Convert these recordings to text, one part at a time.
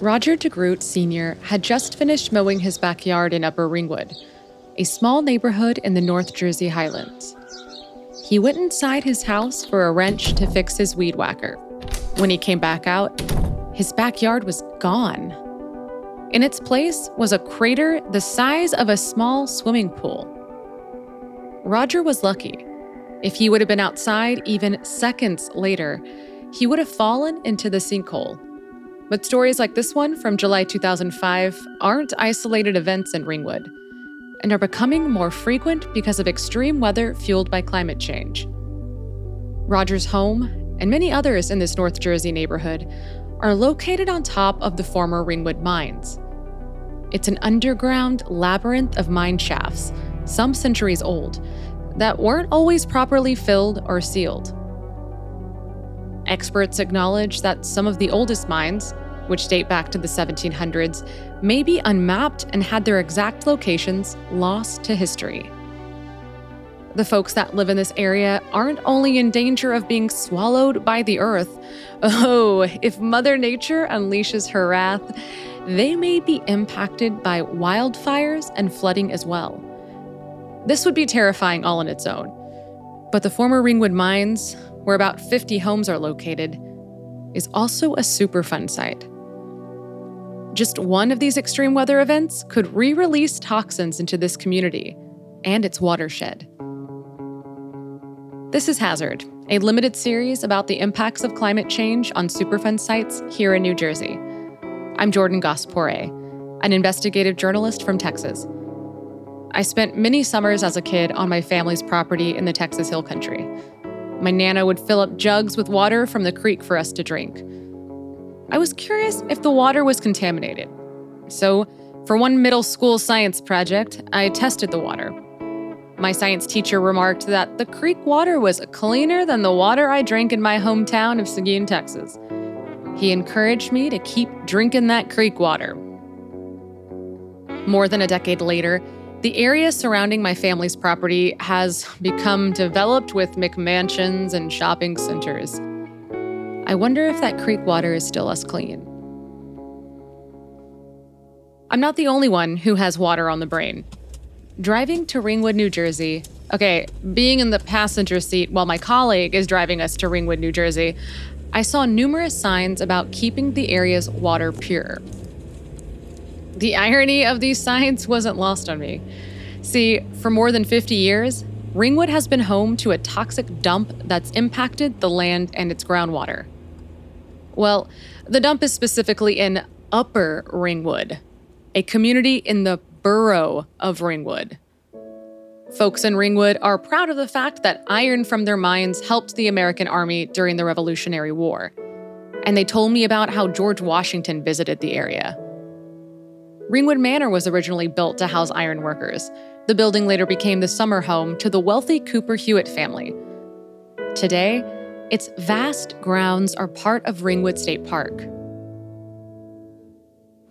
Roger De Groat Sr. had just finished mowing his backyard in Upper Ringwood, a small neighborhood in the North Jersey Highlands. He went inside his house for a wrench to fix his weed whacker. When he came back out, his backyard was gone. In its place was a crater the size of a small swimming pool. Roger was lucky. If he would have been outside even seconds later, he would have fallen into the sinkhole but stories like this one from July 2005 aren't isolated events in Ringwood and are becoming more frequent because of extreme weather fueled by climate change. Roger's home and many others in this North Jersey neighborhood are located on top of the former Ringwood mines. It's an underground labyrinth of mine shafts, some centuries old, that weren't always properly filled or sealed. Experts acknowledge that some of the oldest mines, which date back to the 1700s, may be unmapped and had their exact locations lost to history. The folks that live in this area aren't only in danger of being swallowed by the earth. Oh, if Mother Nature unleashes her wrath, they may be impacted by wildfires and flooding as well. This would be terrifying all on its own. But the former Ringwood mines where about 50 homes are located, is also a Superfund site. Just one of these extreme weather events could re release toxins into this community and its watershed. This is Hazard, a limited series about the impacts of climate change on Superfund sites here in New Jersey. I'm Jordan Gass-Pooré, an investigative journalist from Texas. I spent many summers as a kid on my family's property in the Texas Hill Country. My Nana would fill up jugs with water from the creek for us to drink. I was curious if the water was contaminated. So, for one middle school science project, I tested the water. My science teacher remarked that the creek water was cleaner than the water I drank in my hometown of Seguin, Texas. He encouraged me to keep drinking that creek water. More than a decade later, the area surrounding my family's property has become developed with McMansions and shopping centers. I wonder if that creek water is still as clean. I'm not the only one who has water on the brain. Driving to Ringwood, New Jersey, okay, being in the passenger seat while my colleague is driving us to Ringwood, New Jersey, I saw numerous signs about keeping the area's water pure. The irony of these signs wasn't lost on me. See, for more than 50 years, Ringwood has been home to a toxic dump that's impacted the land and its groundwater. Well, the dump is specifically in Upper Ringwood, a community in the borough of Ringwood. Folks in Ringwood are proud of the fact that iron from their mines helped the American Army during the Revolutionary War. And they told me about how George Washington visited the area. Ringwood Manor was originally built to house iron workers. The building later became the summer home to the wealthy Cooper Hewitt family. Today, its vast grounds are part of Ringwood State Park.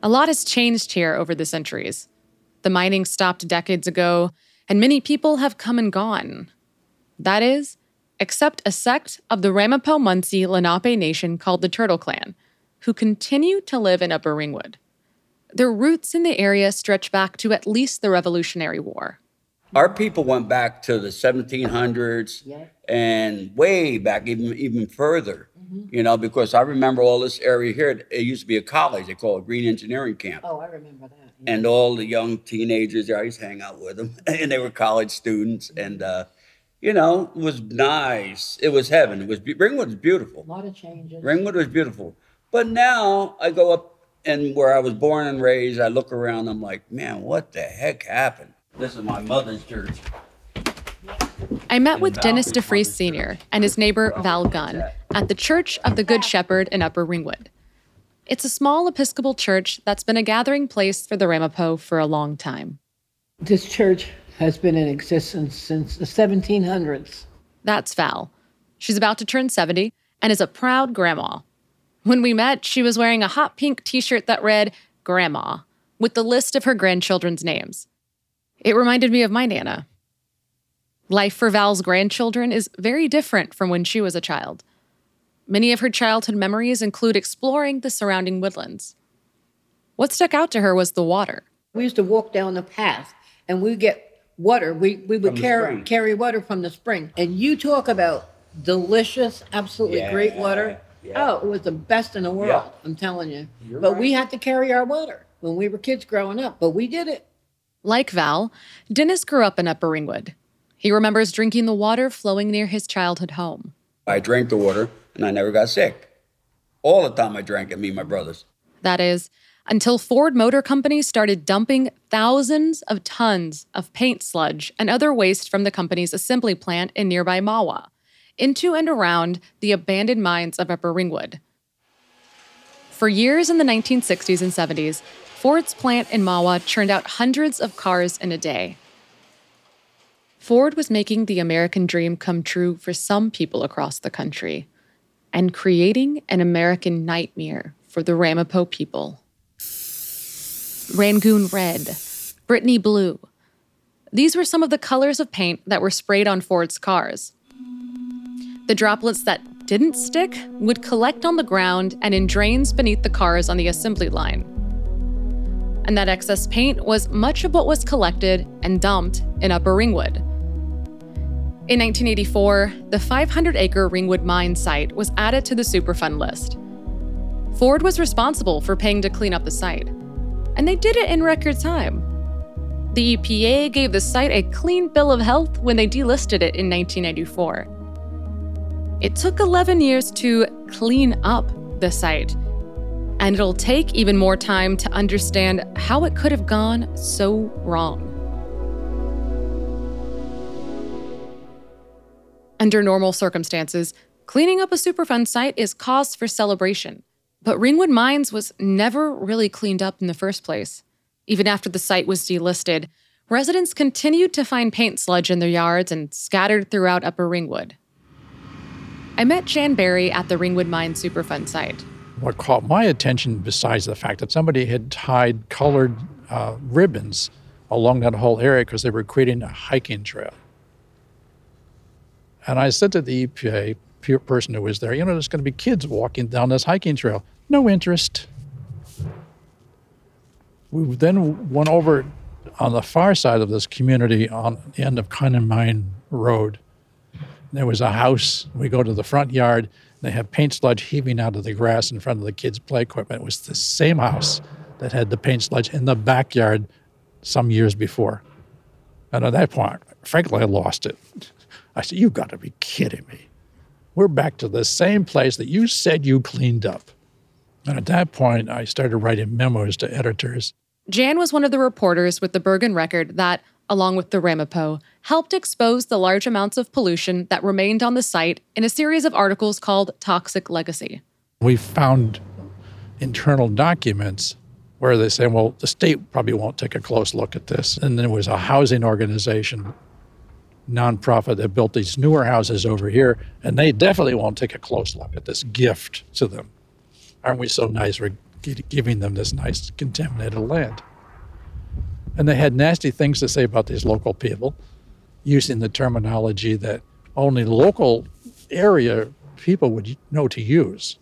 A lot has changed here over the centuries. The mining stopped decades ago, and many people have come and gone. That is, except a sect of the Ramapough Munsee Lenape Nation called the Turtle Clan, who continue to live in Upper Ringwood. Their roots in the area stretch back to at least the Revolutionary War. Our people went back to the 1700s yeah. and way back, even even further. Mm-hmm. You know, because I remember all this area here. It used to be a college. They call it Green Engineering Camp. Oh, I remember that. Yeah. And all the young teenagers there, I used to hang out with them, and they were college students. Mm-hmm. And uh, you know, it was nice. It was heaven. It was Ringwood was beautiful. A lot of changes. Ringwood was beautiful. But now I go up and where I was born and raised, I look around, I'm like, man, what the heck happened? This is my mother's church. I met with Dennis DeFreese Sr. and his neighbor Val Gunn at the Church of the Good Shepherd in Upper Ringwood. It's a small Episcopal church that's been a gathering place for the Ramapo for a long time. This church has been in existence since the 1700s. That's Val. She's about to turn 70 and is a proud grandma. When we met, she was wearing a hot pink t shirt that read Grandma, with the list of her grandchildren's names. It reminded me of my Nana. Life for Val's grandchildren is very different from when she was a child. Many of her childhood memories include exploring the surrounding woodlands. What stuck out to her was the water. We used to walk down the path and we get water. We, we would carry, carry water from the spring. And you talk about delicious, absolutely great Yeah, water. Yeah. Oh, it was the best in the world, Yeah. I'm telling you. You're but we had to carry our water when we were kids growing up, but we did it. Like Val, Dennis grew up in Upper Ringwood. He remembers drinking the water flowing near his childhood home. I drank the water and I never got sick. All the time I drank it, me and my brothers. That is, until Ford Motor Company started dumping thousands of tons of paint sludge and other waste from the company's assembly plant in nearby Mahwah into and around the abandoned mines of Upper Ringwood. For years in the 1960s and 70s, Ford's plant in Mahwah churned out hundreds of cars in a day. Ford was making the American dream come true for some people across the country and creating an American nightmare for the Ramapo people. Rangoon red, Brittany blue. These were some of the colors of paint that were sprayed on Ford's cars. The droplets that didn't stick would collect on the ground and in drains beneath the cars on the assembly line. And that excess paint was much of what was collected and dumped in Upper Ringwood. In 1984, the 500 acre Ringwood mine site was added to the Superfund list. Ford was responsible for paying to clean up the site, and they did it in record time. The EPA gave the site a clean bill of health when they delisted it in 1994. It took 11 years to clean up the site, and it'll take even more time to understand how it could have gone so wrong. Under normal circumstances, cleaning up a Superfund site is cause for celebration. But Ringwood Mines was never really cleaned up in the first place. Even after the site was delisted, residents continued to find paint sludge in their yards and scattered throughout Upper Ringwood. I met Jan Barry at the Ringwood Mines Superfund site. What caught my attention, besides the fact that somebody had tied colored uh, ribbons along that whole area because they were creating a hiking trail. And I said to the EPA person who was there, you know, there's going to be kids walking down this hiking trail. No interest. We then went over on the far side of this community on the end of Cunning Mine Road. There was a house. We go to the front yard. They have paint sludge heaving out of the grass in front of the kids' play equipment. It was the same house that had the paint sludge in the backyard some years before. And at that point, frankly, I lost it. I said, You've got to be kidding me. We're back to the same place that you said you cleaned up. And at that point, I started writing memos to editors. Jan was one of the reporters with the Bergen Record that, along with the Ramapo, helped expose the large amounts of pollution that remained on the site in a series of articles called Toxic Legacy. We found internal documents where they say, well, the state probably won't take a close look at this. And then there was a housing organization, nonprofit, that built these newer houses over here, and they definitely won't take a close look at this gift to them. Aren't we so nice? We're giving them this nice contaminated land. And they had nasty things to say about these local people, using the terminology that only local area people would know to use.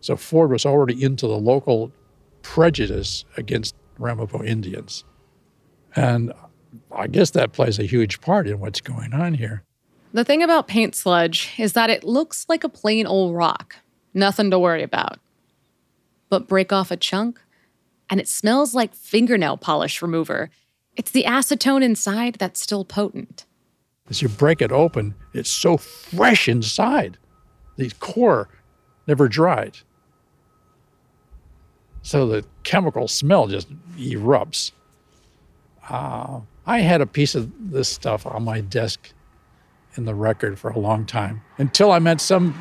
So Ford was already into the local prejudice against Ramapo Indians. And I guess that plays a huge part in what's going on here. The thing about paint sludge is that it looks like a plain old rock, nothing to worry about. But break off a chunk, and it smells like fingernail polish remover. It's the acetone inside that's still potent. As you break it open, it's so fresh inside. The core never dried. So the chemical smell just erupts. Uh, I had a piece of this stuff on my desk in the record for a long time until I met some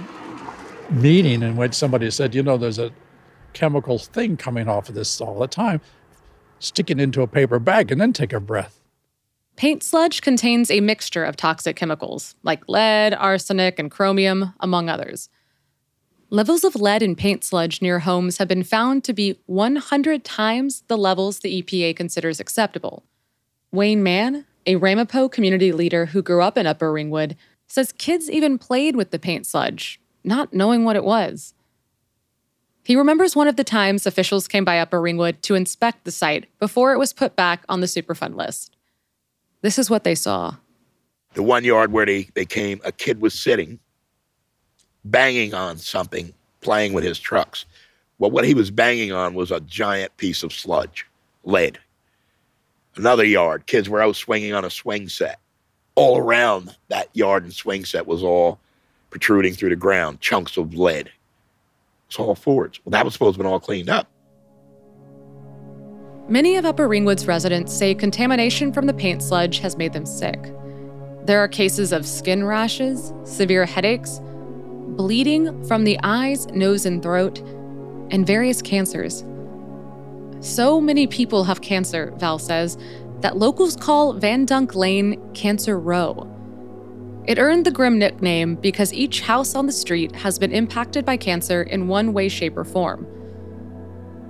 meeting in which somebody said, you know, there's a chemical thing coming off of this all the time. Stick it into a paper bag and then take a breath. Paint sludge contains a mixture of toxic chemicals like lead, arsenic, and chromium, among others. Levels of lead in paint sludge near homes have been found to be 100 times the levels the EPA considers acceptable. Wayne Mann, a Ramapo community leader who grew up in Upper Ringwood, says kids even played with the paint sludge, not knowing what it was. He remembers one of the times officials came by Upper Ringwood to inspect the site before it was put back on the Superfund list. This is what they saw. The one yard where they, they came, a kid was sitting, banging on something, playing with his trucks. Well, what he was banging on was a giant piece of sludge, lead. Another yard, kids were out swinging on a swing set. All around that yard and swing set was all protruding through the ground, chunks of lead. It's all forwards. Well, that was supposed to been all cleaned up. Many of Upper Ringwood's residents say contamination from the paint sludge has made them sick. There are cases of skin rashes, severe headaches, bleeding from the eyes, nose, and throat, and various cancers. So many people have cancer, Val says, that locals call Van Dunk Lane Cancer Row. It earned the grim nickname because each house on the street has been impacted by cancer in one way, shape, or form.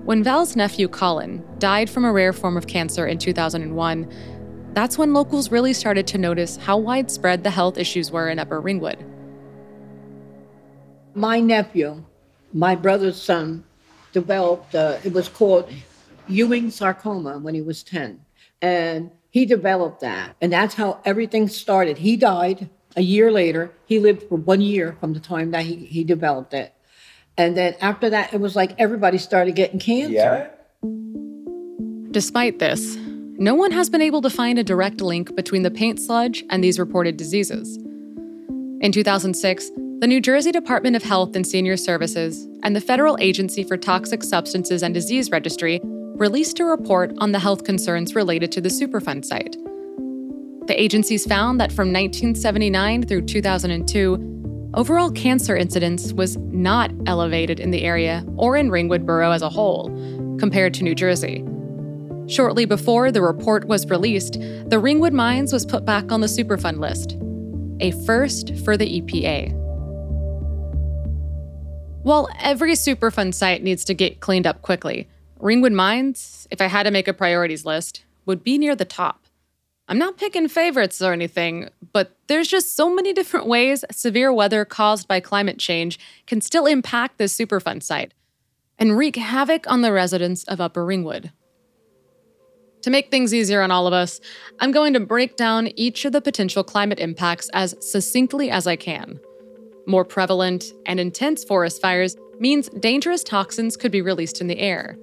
When Val's nephew Colin died from a rare form of cancer in 2001, that's when locals really started to notice how widespread the health issues were in Upper Ringwood. My nephew, my brother's son, developed, uh, it was called Ewing sarcoma when he was 10. And he developed that. And that's how everything started. He died a year later. He lived for one year from the time that he, he developed it. And then after that, it was like everybody started getting cancer. Yeah. Despite this, no one has been able to find a direct link between the paint sludge and these reported diseases. In 2006, the New Jersey Department of Health and Senior Services and the Federal Agency for Toxic Substances and Disease Registry released a report on the health concerns related to the Superfund site. The agencies found that from 1979 through 2002, overall cancer incidence was not elevated in the area or in Ringwood Borough as a whole, compared to New Jersey. Shortly before the report was released, the Ringwood Mines was put back on the Superfund list, a first for the EPA. While every Superfund site needs to get cleaned up quickly, Ringwood Mines, if I had to make a priorities list, would be near the top. I'm not picking favorites or anything, but there's just so many different ways severe weather caused by climate change can still impact this Superfund site and wreak havoc on the residents of Upper Ringwood. To make things easier on all of us, I'm going to break down each of the potential climate impacts as succinctly as I can. More prevalent and intense forest fires means dangerous toxins could be released in the air.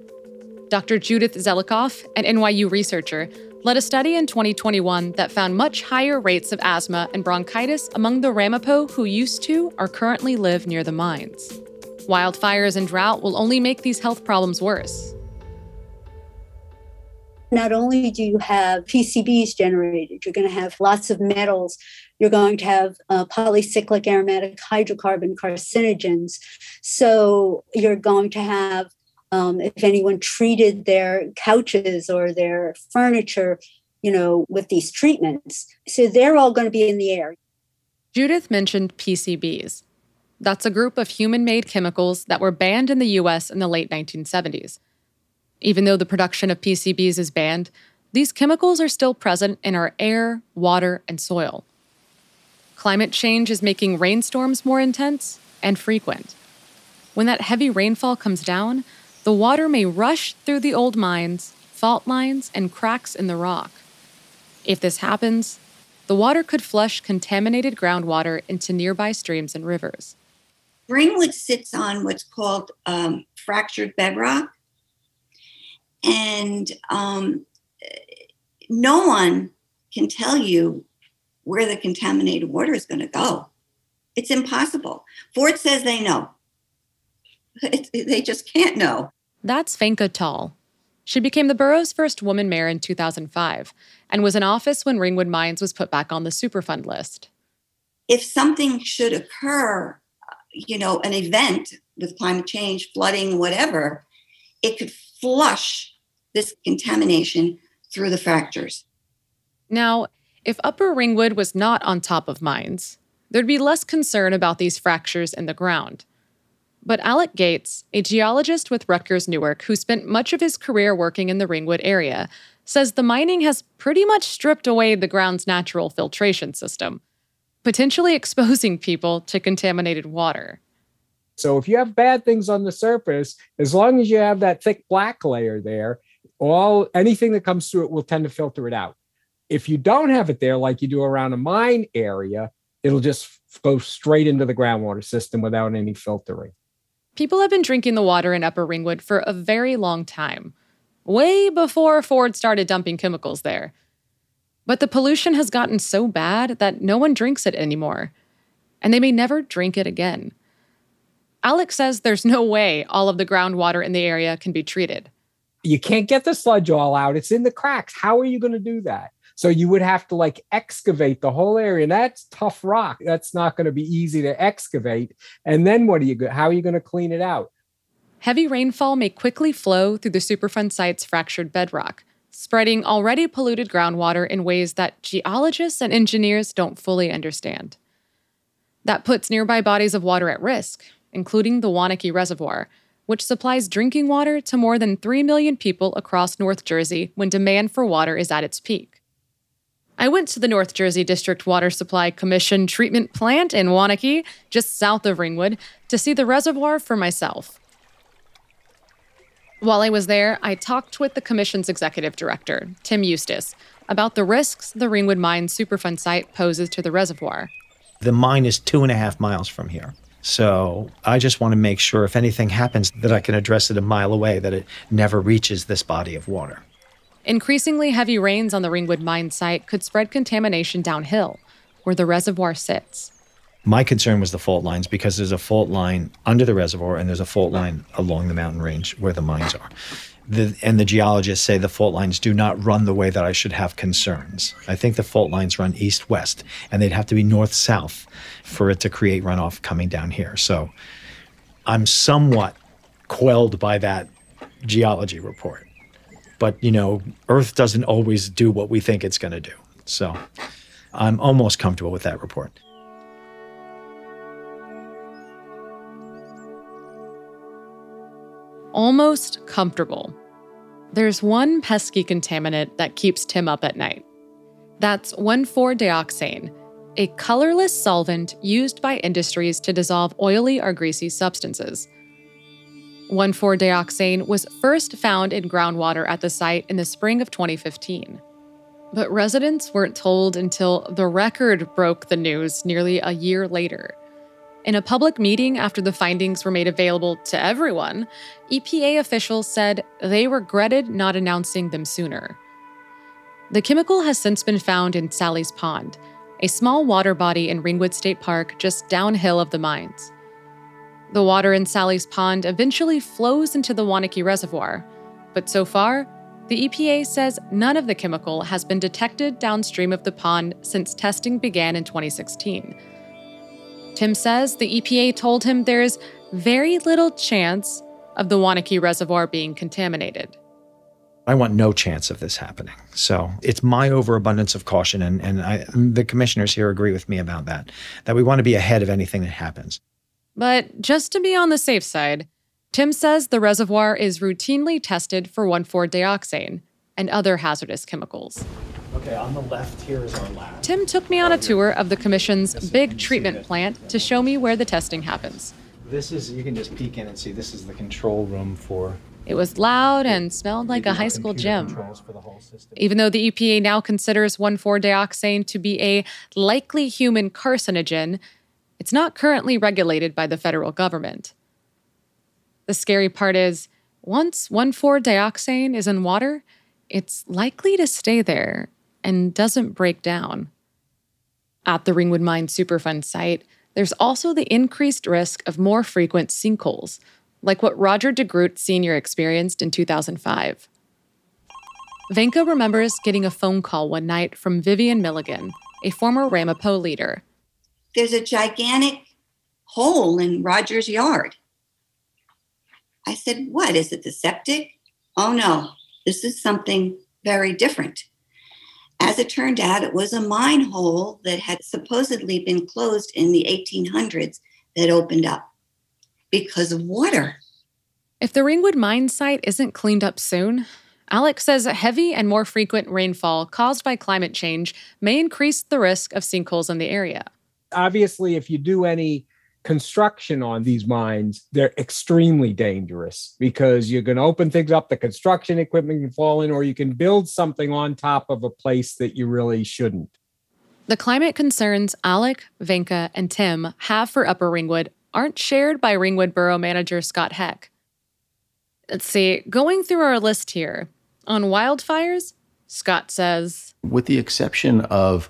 Dr. Judith Zelikoff, an NYU researcher, led a study in 2021 that found much higher rates of asthma and bronchitis among the Ramapo who used to or currently live near the mines. Wildfires and drought will only make these health problems worse. Not only do you have PCBs generated, you're going to have lots of metals, you're going to have uh, polycyclic aromatic hydrocarbon carcinogens. So you're going to have um, if anyone treated their couches or their furniture, you know, with these treatments. So they're all going to be in the air. Judith mentioned PCBs. That's a group of human made chemicals that were banned in the US in the late 1970s. Even though the production of PCBs is banned, these chemicals are still present in our air, water, and soil. Climate change is making rainstorms more intense and frequent. When that heavy rainfall comes down, the water may rush through the old mines, fault lines, and cracks in the rock. If this happens, the water could flush contaminated groundwater into nearby streams and rivers. Ringwood sits on what's called um, fractured bedrock. And um, no one can tell you where the contaminated water is going to go. It's impossible. Ford says they know. It, they just can't know. That's Fanka Tall. She became the borough's first woman mayor in 2005 and was in office when Ringwood Mines was put back on the Superfund list. If something should occur, you know, an event with climate change, flooding, whatever, it could flush this contamination through the fractures. Now, if Upper Ringwood was not on top of mines, there'd be less concern about these fractures in the ground. But Alec Gates, a geologist with Rutgers Newark who spent much of his career working in the Ringwood area, says the mining has pretty much stripped away the ground's natural filtration system, potentially exposing people to contaminated water. So if you have bad things on the surface, as long as you have that thick black layer there, all anything that comes through it will tend to filter it out. If you don't have it there, like you do around a mine area, it'll just go straight into the groundwater system without any filtering. People have been drinking the water in Upper Ringwood for a very long time, way before Ford started dumping chemicals there. But the pollution has gotten so bad that no one drinks it anymore, and they may never drink it again. Alex says there's no way all of the groundwater in the area can be treated. You can't get the sludge all out, it's in the cracks. How are you going to do that? So you would have to like excavate the whole area. And that's tough rock. That's not going to be easy to excavate. And then what are you going? how are you going to clean it out? Heavy rainfall may quickly flow through the Superfund site's fractured bedrock, spreading already polluted groundwater in ways that geologists and engineers don't fully understand. That puts nearby bodies of water at risk, including the Wanaque Reservoir, which supplies drinking water to more than 3 million people across North Jersey when demand for water is at its peak. I went to the North Jersey District Water Supply Commission treatment plant in Wanaque, just south of Ringwood, to see the reservoir for myself. While I was there, I talked with the Commission's executive director, Tim Eustace, about the risks the Ringwood Mine Superfund site poses to the reservoir. The mine is two and a half miles from here. So I just want to make sure if anything happens that I can address it a mile away, that it never reaches this body of water. Increasingly heavy rains on the Ringwood mine site could spread contamination downhill, where the reservoir sits. My concern was the fault lines because there's a fault line under the reservoir and there's a fault line along the mountain range where the mines are. The, and the geologists say the fault lines do not run the way that I should have concerns. I think the fault lines run east west, and they'd have to be north south for it to create runoff coming down here. So I'm somewhat quelled by that geology report but you know, Earth doesn't always do what we think it's going to do. So I'm almost comfortable with that report. Almost comfortable. There's one pesky contaminant that keeps Tim up at night. That's 1,4-dioxane, a colorless solvent used by industries to dissolve oily or greasy substances. 1,4-dioxane was first found in groundwater at the site in the spring of 2015. But residents weren't told until the record broke the news nearly a year later. In a public meeting after the findings were made available to everyone, EPA officials said they regretted not announcing them sooner. The chemical has since been found in Sally's Pond, a small water body in Ringwood State Park just downhill of the mines. The water in Sally's Pond eventually flows into the Wanaque Reservoir, but so far, the EPA says none of the chemical has been detected downstream of the pond since testing began in 2016. Tim says the EPA told him there's very little chance of the Wanaque Reservoir being contaminated. I want no chance of this happening. So it's my overabundance of caution, and, and I, the commissioners here agree with me about that, that we want to be ahead of anything that happens. But just to be on the safe side, Tim says the reservoir is routinely tested for 1,4-dioxane and other hazardous chemicals. Okay, on the left here is our lab. Tim took me on a tour of the Commission's big treatment plant to show me where the testing happens. This is, you can just peek in and see, this is the control room for. It was loud and smelled like a high school gym. Even though the EPA now considers 1,4-dioxane to be a likely human carcinogen, it's not currently regulated by the federal government. The scary part is, once 1,4-dioxane is in water, it's likely to stay there and doesn't break down. At the Ringwood Mine Superfund site, there's also the increased risk of more frequent sinkholes, like what Roger De Groat Sr. experienced in 2005. Vanka remembers getting a phone call one night from Vivian Milligan, a former Ramapo leader there's a gigantic hole in Roger's yard. I said, What? Is it the septic? Oh no, this is something very different. As it turned out, it was a mine hole that had supposedly been closed in the 1800s that opened up because of water. If the Ringwood mine site isn't cleaned up soon, Alex says heavy and more frequent rainfall caused by climate change may increase the risk of sinkholes in the area obviously, if you do any construction on these mines, they're extremely dangerous because you're going to open things up, the construction equipment can fall in, or you can build something on top of a place that you really shouldn't. The climate concerns Alec, Venka, and Tim have for Upper Ringwood aren't shared by Ringwood Borough Manager Scott Heck. Let's see, going through our list here on wildfires, Scott says With the exception of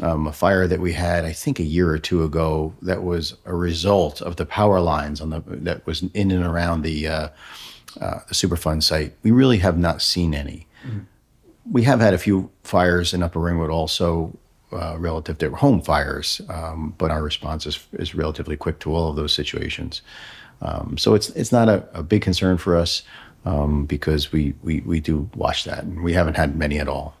um, a fire that we had, I think, a year or two ago, that was a result of the power lines on the that was in and around the uh, uh, the Superfund site. We really have not seen any. We have had a few fires in Upper Ringwood also. Uh, relative to home fires, um, but our response is, is relatively quick to all of those situations. Um, so it's it's not a, a big concern for us um, because we, we we do watch that, and we haven't had many at all.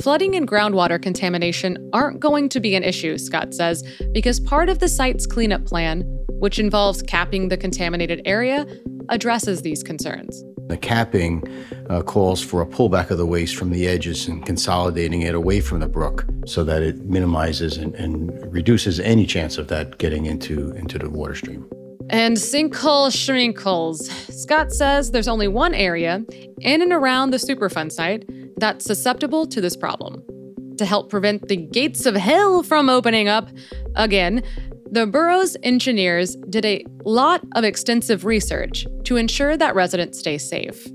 Flooding and groundwater contamination aren't going to be an issue, Scott says, because part of the site's cleanup plan, which involves capping the contaminated area, addresses these concerns. The capping uh, calls for a pullback of the waste from the edges and consolidating it away from the brook so that it minimizes and, and reduces any chance of that getting into, into the water stream. And sinkhole shrinkholes. Scott says there's only one area in and around the Superfund site that's susceptible to this problem. To help prevent the gates of hell from opening up again, the borough's engineers did a lot of extensive research to ensure that residents stay safe.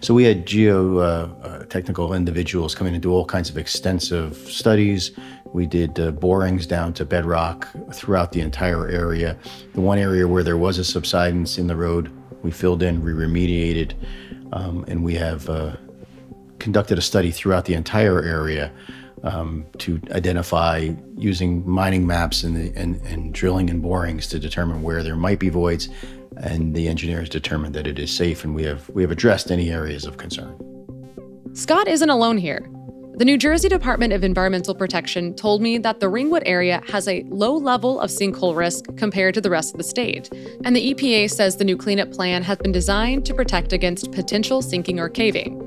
So we had geotechnical uh, individuals coming in and do all kinds of extensive studies. We did uh, borings down to bedrock throughout the entire area. The one area where there was a subsidence in the road, we filled in, we remediated, um, and we have uh, conducted a study throughout the entire area um, to identify using mining maps and, the, and, and drilling and borings to determine where there might be voids. And the engineers determined that it is safe, and we have we have addressed any areas of concern. Scott isn't alone here. The New Jersey Department of Environmental Protection told me that the Ringwood area has a low level of sinkhole risk compared to the rest of the state. And the EPA says the new cleanup plan has been designed to protect against potential sinking or caving.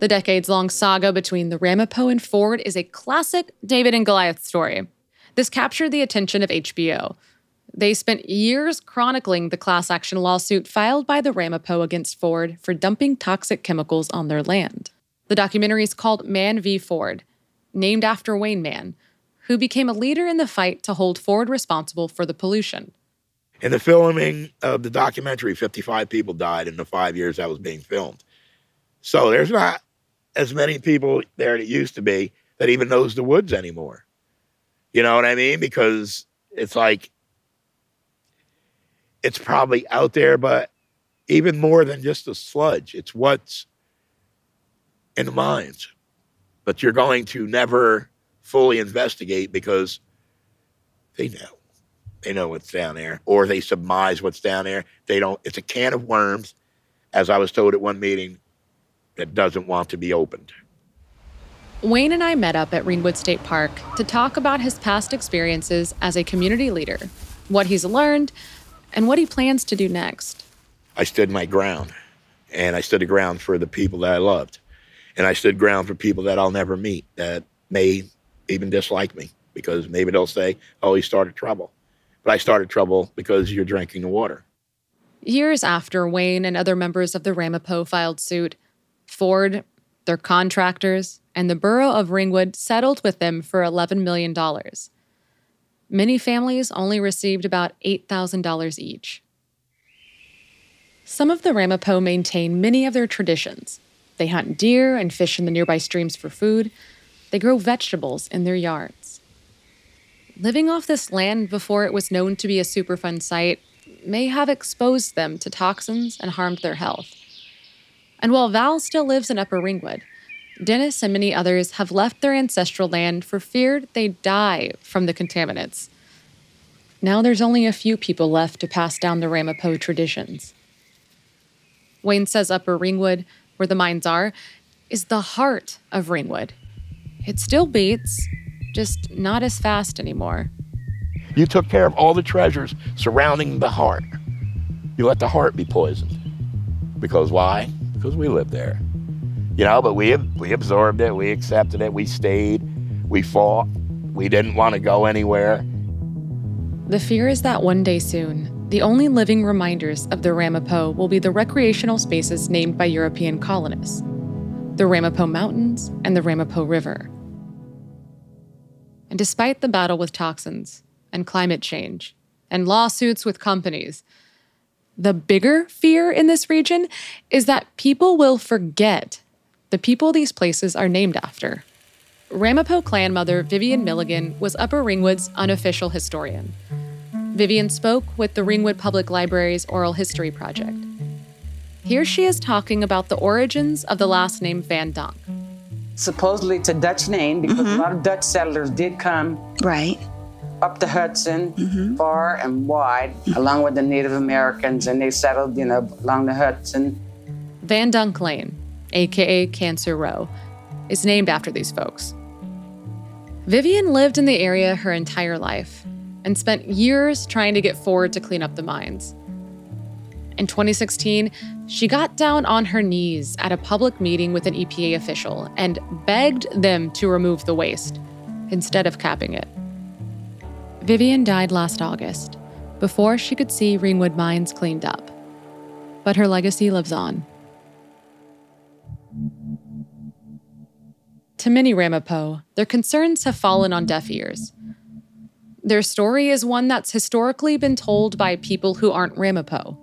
The decades long saga between the Ramapo and Ford is a classic David and Goliath story. This captured the attention of HBO. They spent years chronicling the class action lawsuit filed by the Ramapo against Ford for dumping toxic chemicals on their land. The documentary is called Man v. Ford, named after Wayne Mann, who became a leader in the fight to hold Ford responsible for the pollution. In the filming of the documentary, 55 people died in the five years that was being filmed. So there's not as many people there that used to be that even knows the woods anymore. You know what I mean? Because it's like it's probably out there, but even more than just the sludge, it's what's in the mines. But you're going to never fully investigate because they know. They know what's down there, or they surmise what's down there. They don't, it's a can of worms, as I was told at one meeting, that doesn't want to be opened. Wayne and I met up at Greenwood State Park to talk about his past experiences as a community leader, what he's learned, and what he plans to do next. I stood my ground, and I stood the ground for the people that I loved. And I stood ground for people that I'll never meet that may even dislike me because maybe they'll say, oh, he started trouble. But I started trouble because you're drinking the water. Years after Wayne and other members of the Ramapo filed suit, Ford, their contractors, and the borough of Ringwood settled with them for $11 million. Many families only received about $8,000 each. Some of the Ramapo maintain many of their traditions. They hunt deer and fish in the nearby streams for food. They grow vegetables in their yards. Living off this land before it was known to be a Superfund site may have exposed them to toxins and harmed their health. And while Val still lives in Upper Ringwood, Dennis and many others have left their ancestral land for fear they'd die from the contaminants. Now there's only a few people left to pass down the Ramapo traditions. Wayne says Upper Ringwood, where the mines are, is the heart of Ringwood. It still beats, just not as fast anymore. You took care of all the treasures surrounding the heart. You let the heart be poisoned. Because why? Because we lived there. You know, but we we absorbed it, we accepted it, we stayed, we fought, we didn't want to go anywhere. The fear is that one day soon, the only living reminders of the Ramapo will be the recreational spaces named by European colonists the Ramapo Mountains and the Ramapo River. And despite the battle with toxins and climate change and lawsuits with companies, the bigger fear in this region is that people will forget the people these places are named after. Ramapo clan mother Vivian Milligan was Upper Ringwood's unofficial historian. Vivian spoke with the Ringwood Public Library's Oral History Project. Here she is talking about the origins of the last name Van Donk. Supposedly it's a Dutch name because a mm-hmm. lot of Dutch settlers did come Right. up the Hudson mm-hmm. far and wide, mm-hmm. along with the Native Americans, and they settled, you know, along the Hudson. Van Dunk Lane, aka Cancer Row, is named after these folks. Vivian lived in the area her entire life and spent years trying to get Ford to clean up the mines. In 2016, she got down on her knees at a public meeting with an EPA official and begged them to remove the waste instead of capping it. Vivian died last August, before she could see Ringwood Mines cleaned up. But her legacy lives on. To many Ramapo, their concerns have fallen on deaf ears. Their story is one that's historically been told by people who aren't Ramapo.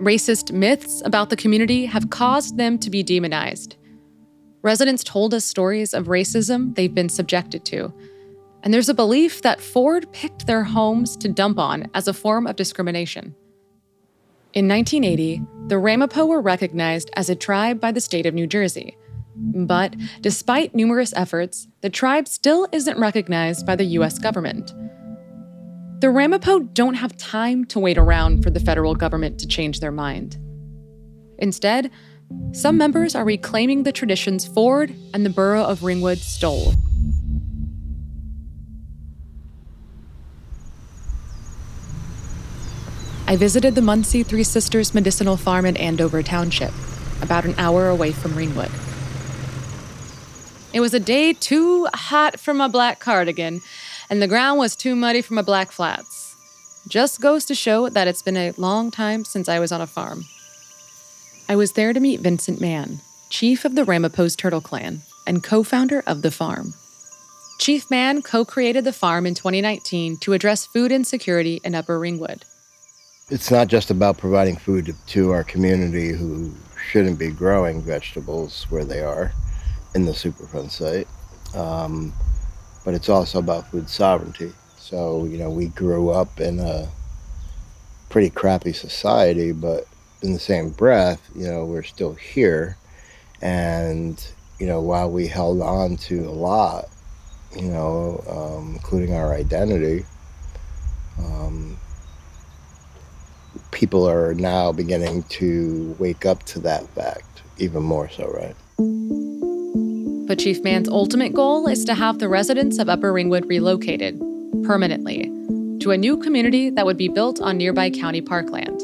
Racist myths about the community have caused them to be demonized. Residents told us stories of racism they've been subjected to, and there's a belief that Ford picked their homes to dump on as a form of discrimination. In 1980, the Ramapo were recognized as a tribe by the state of New Jersey. But despite numerous efforts, the tribe still isn't recognized by the US government. The Ramapo don't have time to wait around for the federal government to change their mind. Instead, some members are reclaiming the traditions Ford and the borough of Ringwood stole. I visited the Munsee Three Sisters Medicinal Farm in Andover Township, about an hour away from Ringwood. It was a day too hot for my black cardigan, and the ground was too muddy for my black flats. Just goes to show that it's been a long time since I was on a farm. I was there to meet Vincent Mann, chief of the Ramapos Turtle Clan and co founder of the farm. Chief Mann co created the farm in 2019 to address food insecurity in Upper Ringwood. It's not just about providing food to, to our community who shouldn't be growing vegetables where they are in the Superfund site, um, but it's also about food sovereignty. So, you know, we grew up in a pretty crappy society, but in the same breath, you know, we're still here. And, you know, while we held on to a lot, you know, um, including our identity, um, people are now beginning to wake up to that fact even more so, right? But Chief Mann's ultimate goal is to have the residents of Upper Ringwood relocated permanently to a new community that would be built on nearby county parkland.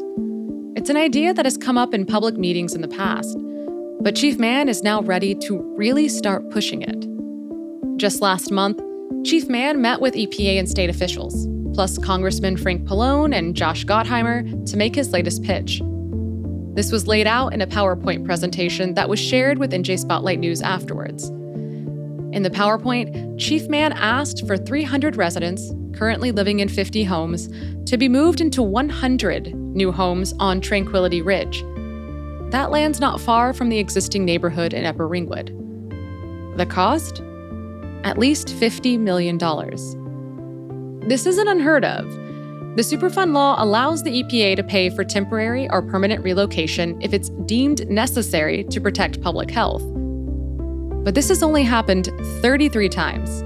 It's an idea that has come up in public meetings in the past, but Chief Mann is now ready to really start pushing it. Just last month, Chief Mann met with EPA and state officials, plus Congressman Frank Pallone and Josh Gottheimer, to make his latest pitch. This was laid out in a PowerPoint presentation that was shared with NJ Spotlight News afterwards. In the PowerPoint, Chief Mann asked for 300 residents, currently living in 50 homes, to be moved into 100 new homes on Tranquility Ridge. That lands not far from the existing neighborhood in Upper Ringwood. The cost? At least $50 million. This isn't unheard of. The Superfund law allows the EPA to pay for temporary or permanent relocation if it's deemed necessary to protect public health. But this has only happened 33 times,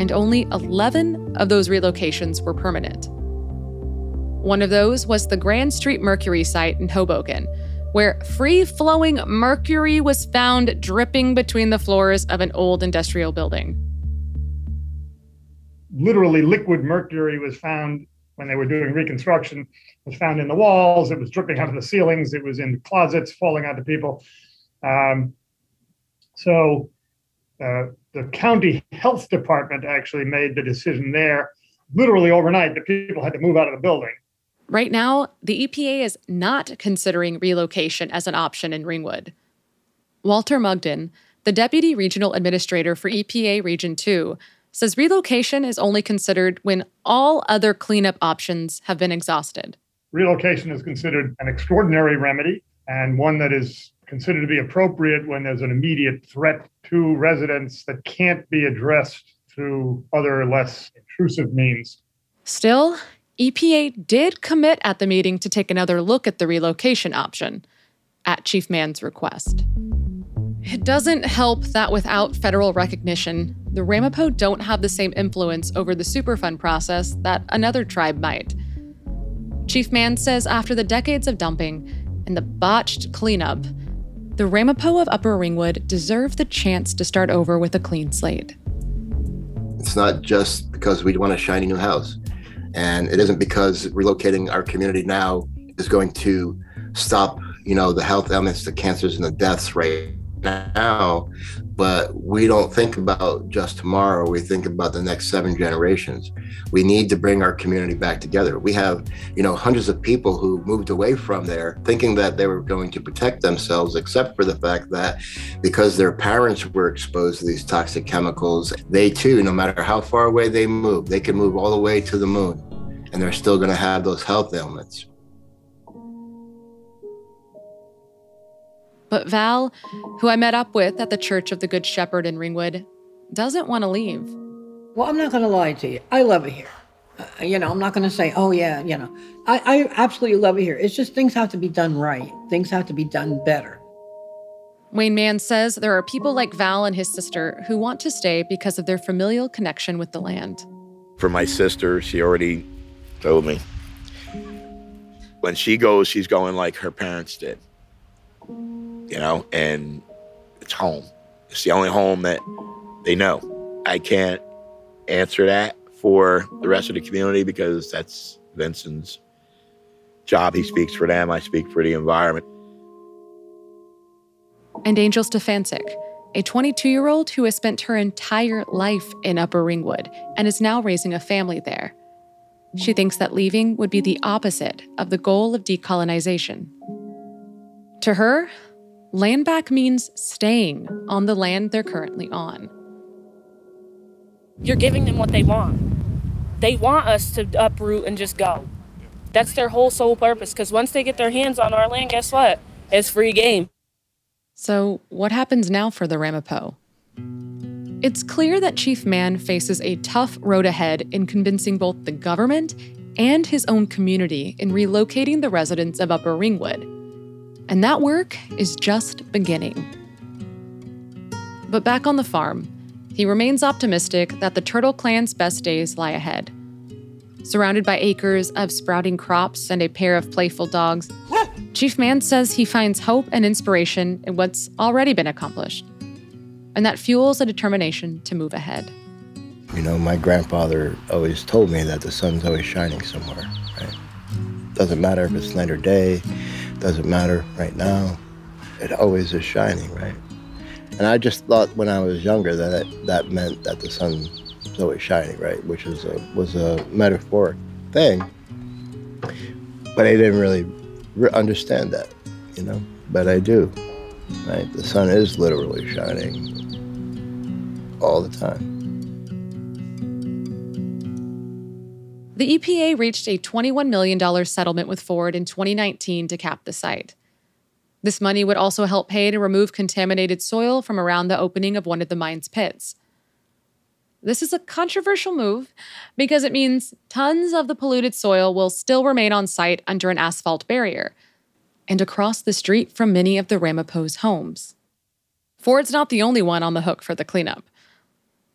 and only 11 of those relocations were permanent. One of those was the Grand Street Mercury site in Hoboken, where free flowing mercury was found dripping between the floors of an old industrial building. Literally, liquid mercury was found when they were doing reconstruction, was found in the walls, it was dripping out of the ceilings, it was in closets, falling onto people. Um, so uh, the county health department actually made the decision there literally overnight, the people had to move out of the building. Right now, the EPA is not considering relocation as an option in Ringwood. Walter Mugden, the Deputy Regional Administrator for EPA Region 2, says relocation is only considered when all other cleanup options have been exhausted. Relocation is considered an extraordinary remedy and one that is considered to be appropriate when there's an immediate threat to residents that can't be addressed through other less intrusive means. Still, EPA did commit at the meeting to take another look at the relocation option at Chief Mann's request. It doesn't help that without federal recognition, the Ramapough don't have the same influence over the Superfund process that another tribe might. Chief Mann says after the decades of dumping and the botched cleanup, the Ramapough of Upper Ringwood deserve the chance to start over with a clean slate. It's not just because we want a shiny new house. And it isn't because relocating our community now is going to stop, you know, the health elements, the cancers and the deaths right now, but we don't think about just tomorrow. We think about the next seven generations. We need to bring our community back together. We have, you know, hundreds of people who moved away from there thinking that they were going to protect themselves, except for the fact that because their parents were exposed to these toxic chemicals, they too, no matter how far away they move, they can move all the way to the moon and they're still going to have those health ailments. But Val, who I met up with at the Church of the Good Shepherd in Ringwood, doesn't want to leave. Well, I'm not going to lie to you. I love it here. Uh, you know, I'm not going to say, oh, yeah, you know. I, I absolutely love it here. It's just things have to be done right, things have to be done better. Wayne Mann says there are people like Val and his sister who want to stay because of their familial connection with the land. For my sister, she already told me. When she goes, she's going like her parents did you know, and it's home. It's the only home that they know. I can't answer that for the rest of the community because that's Vincent's job. He speaks for them, I speak for the environment. And Angel Stefancic, a 22 year old who has spent her entire life in Upper Ringwood and is now raising a family there. She thinks that leaving would be the opposite of the goal of decolonization. To her, Land back means staying on the land they're currently on. You're giving them what they want. They want us to uproot and just go. That's their whole sole purpose because once they get their hands on our land, guess what? It's free game. So, what happens now for the Ramapough? It's clear that Chief Mann faces a tough road ahead in convincing both the government and his own community in relocating the residents of Upper Ringwood and that work is just beginning. But back on the farm, he remains optimistic that the Turtle Clan's best days lie ahead. Surrounded by acres of sprouting crops and a pair of playful dogs, Chief Mann says he finds hope and inspiration in what's already been accomplished. And that fuels a determination to move ahead. You know, my grandfather always told me that the sun's always shining somewhere, right? Doesn't matter if it's night or day, doesn't matter right now. It always is shining, right? And I just thought when I was younger that it, that meant that the sun was always shining, right? Which is a, was a metaphoric thing. But I didn't really re- understand that, you know. But I do, right? The sun is literally shining all the time. The EPA reached a $21 million settlement with Ford in 2019 to cap the site. This money would also help pay to remove contaminated soil from around the opening of one of the mine's pits. This is a controversial move because it means tons of the polluted soil will still remain on site under an asphalt barrier and across the street from many of the Ramapough's homes. Ford's not the only one on the hook for the cleanup.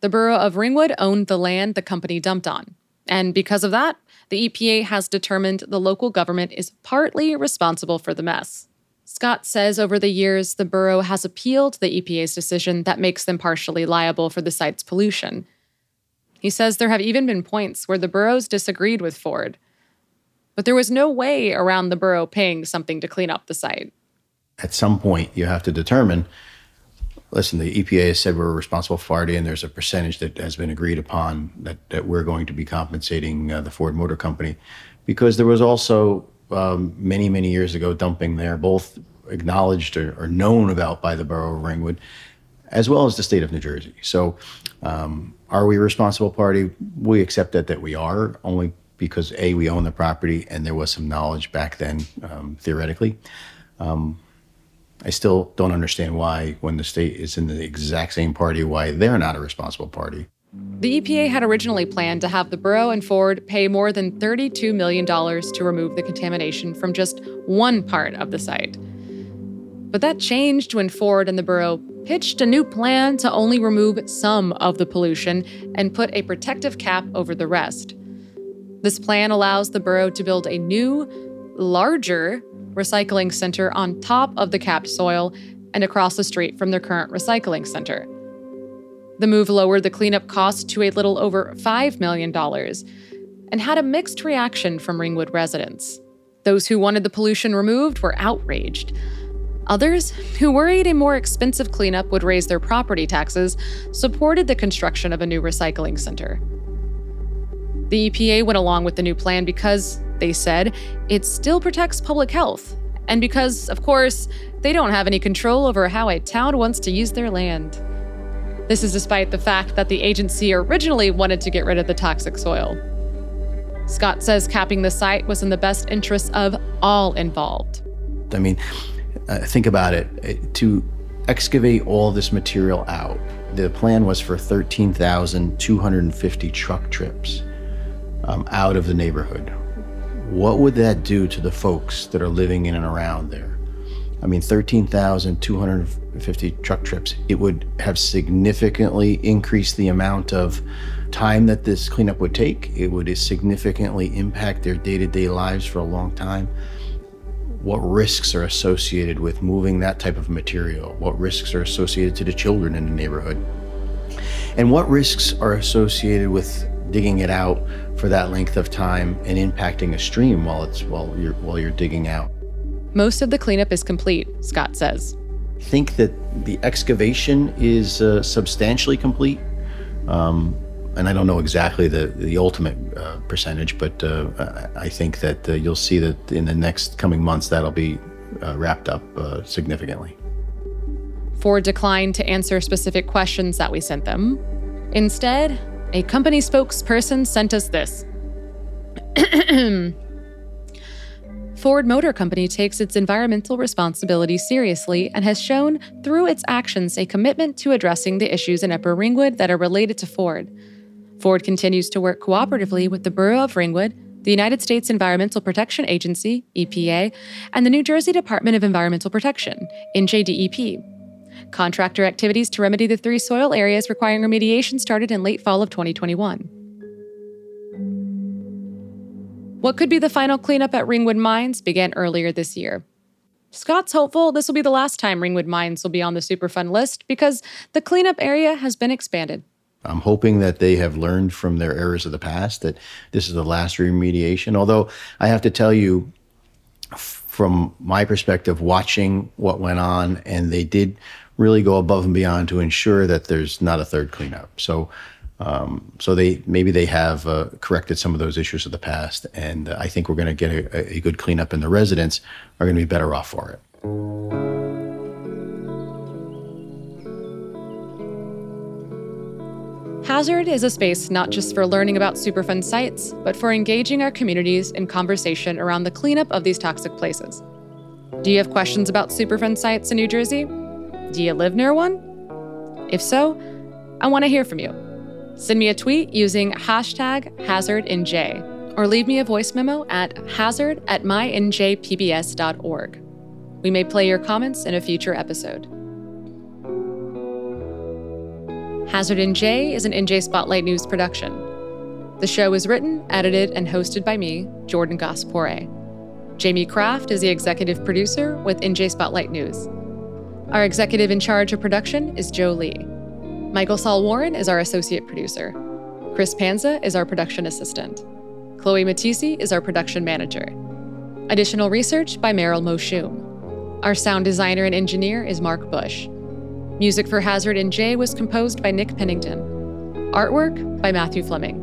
The borough of Ringwood owned the land the company dumped on, and because of that, the EPA has determined the local government is partly responsible for the mess. Scott says over the years, the borough has appealed the EPA's decision that makes them partially liable for the site's pollution. He says there have even been points where the boroughs disagreed with Ford. But there was no way around the borough paying something to clean up the site. At some point, you have to determine listen, the EPA has said we're responsible party, and there's a percentage that has been agreed upon that, that we're going to be compensating uh, the Ford Motor Company because there was also um, many, many years ago dumping there, both acknowledged or, or, known about by the borough of Ringwood, as well as the state of New Jersey. So, um, are we a responsible party? We accept that that we are only because a we own the property and there was some knowledge back then um, theoretically. Um, I still don't understand why, when the state is in the exact same party, why they're not a responsible party. The EPA had originally planned to have the borough and Ford pay more than $32 million to remove the contamination from just one part of the site. But that changed when Ford and the borough pitched a new plan to only remove some of the pollution and put a protective cap over the rest. This plan allows the borough to build a new, larger recycling center on top of the capped soil and across the street from their current recycling center. The move lowered the cleanup cost to a little over $5 million and had a mixed reaction from Ringwood residents. Those who wanted the pollution removed were outraged. Others, who worried a more expensive cleanup would raise their property taxes, supported the construction of a new recycling center. The EPA went along with the new plan because, they said, it still protects public health, and because, of course, they don't have any control over how a town wants to use their land. This is despite the fact that the agency originally wanted to get rid of the toxic soil. Scott says capping the site was in the best interests of all involved. I mean, uh, think about it. To excavate all this material out, the plan was for 13,250 truck trips um, out of the neighborhood. What would that do to the folks that are living in and around there? I mean, 13,250 truck trips. It would have significantly increased the amount of time that this cleanup would take. It would significantly impact their day to day lives for a long time. What risks are associated with moving that type of material? What risks are associated to the children in the neighborhood? And what risks are associated with digging it out for that length of time and impacting a stream while it's while you're while you're digging out. Most of the cleanup is complete, Scott says. I think that the excavation is uh, substantially complete. Um, and I don't know exactly the, the ultimate uh, percentage, but uh, I think that uh, you'll see that in the next coming months that'll be uh, wrapped up uh, significantly. Ford declined to answer specific questions that we sent them. Instead, a company spokesperson sent us this. Ford Motor Company takes its environmental responsibility seriously and has shown through its actions a commitment to addressing the issues in Upper Ringwood that are related to Ford. Ford continues to work cooperatively with the Borough of Ringwood, the United States Environmental Protection Agency, EPA, and the New Jersey Department of Environmental Protection, NJDEP, Contractor activities to remedy the three soil areas requiring remediation started in late fall of 2021. What could be the final cleanup at Ringwood Mines began earlier this year. Scott's hopeful this will be the last time Ringwood Mines will be on the Superfund list because the cleanup area has been expanded. I'm hoping that they have learned from their errors of the past, that this is the last remediation. Although I have to tell you, from my perspective, watching what went on, and they did really go above and beyond to ensure that there's not a third cleanup. So, um, so they maybe they have uh, corrected some of those issues of the past, and I think we're going to get a, a good cleanup, and the residents are going to be better off for it. Hazard is a space not just for learning about Superfund sites, but for engaging our communities in conversation around the cleanup of these toxic places. Do you have questions about Superfund sites in New Jersey? Do you live near one? If so, I want to hear from you. Send me a tweet using hashtag HazardNJ or leave me a voice memo at hazard at mynjpbs.org. We may play your comments in a future episode. Hazard NJ is an NJ Spotlight News production. The show is written, edited, and hosted by me, Jordan Gass-Pooré. Jamie Kraft is the executive producer with NJ Spotlight News. Our executive in charge of production is Joe Lee. Michael Sol Warren is our associate producer. Chris Panza is our production assistant. Chloe Matisse is our production manager. Additional research by Meryl Moshum. Our sound designer and engineer is Mark Bush. Music for Hazard NJ was composed by Nick Pennington. Artwork by Matthew Fleming.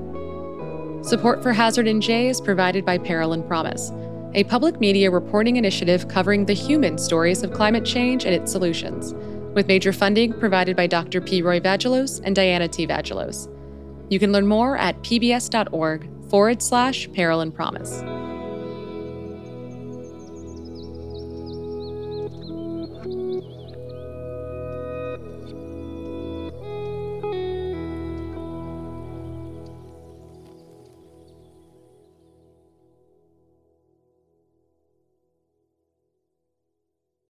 Support for Hazard NJ is provided by Peril and Promise, a public media reporting initiative covering the human stories of climate change and its solutions, with major funding provided by Dr. P. Roy Vagelos and Diana T. Vagelos. You can learn more at pbs.org forward slash peril and promise.